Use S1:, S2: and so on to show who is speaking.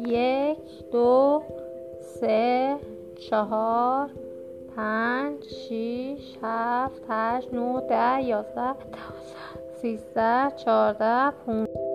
S1: یک دو سه چهار پنج شیش هفت هشت نه ده یازده دوازده سیزده چهارده پونزده.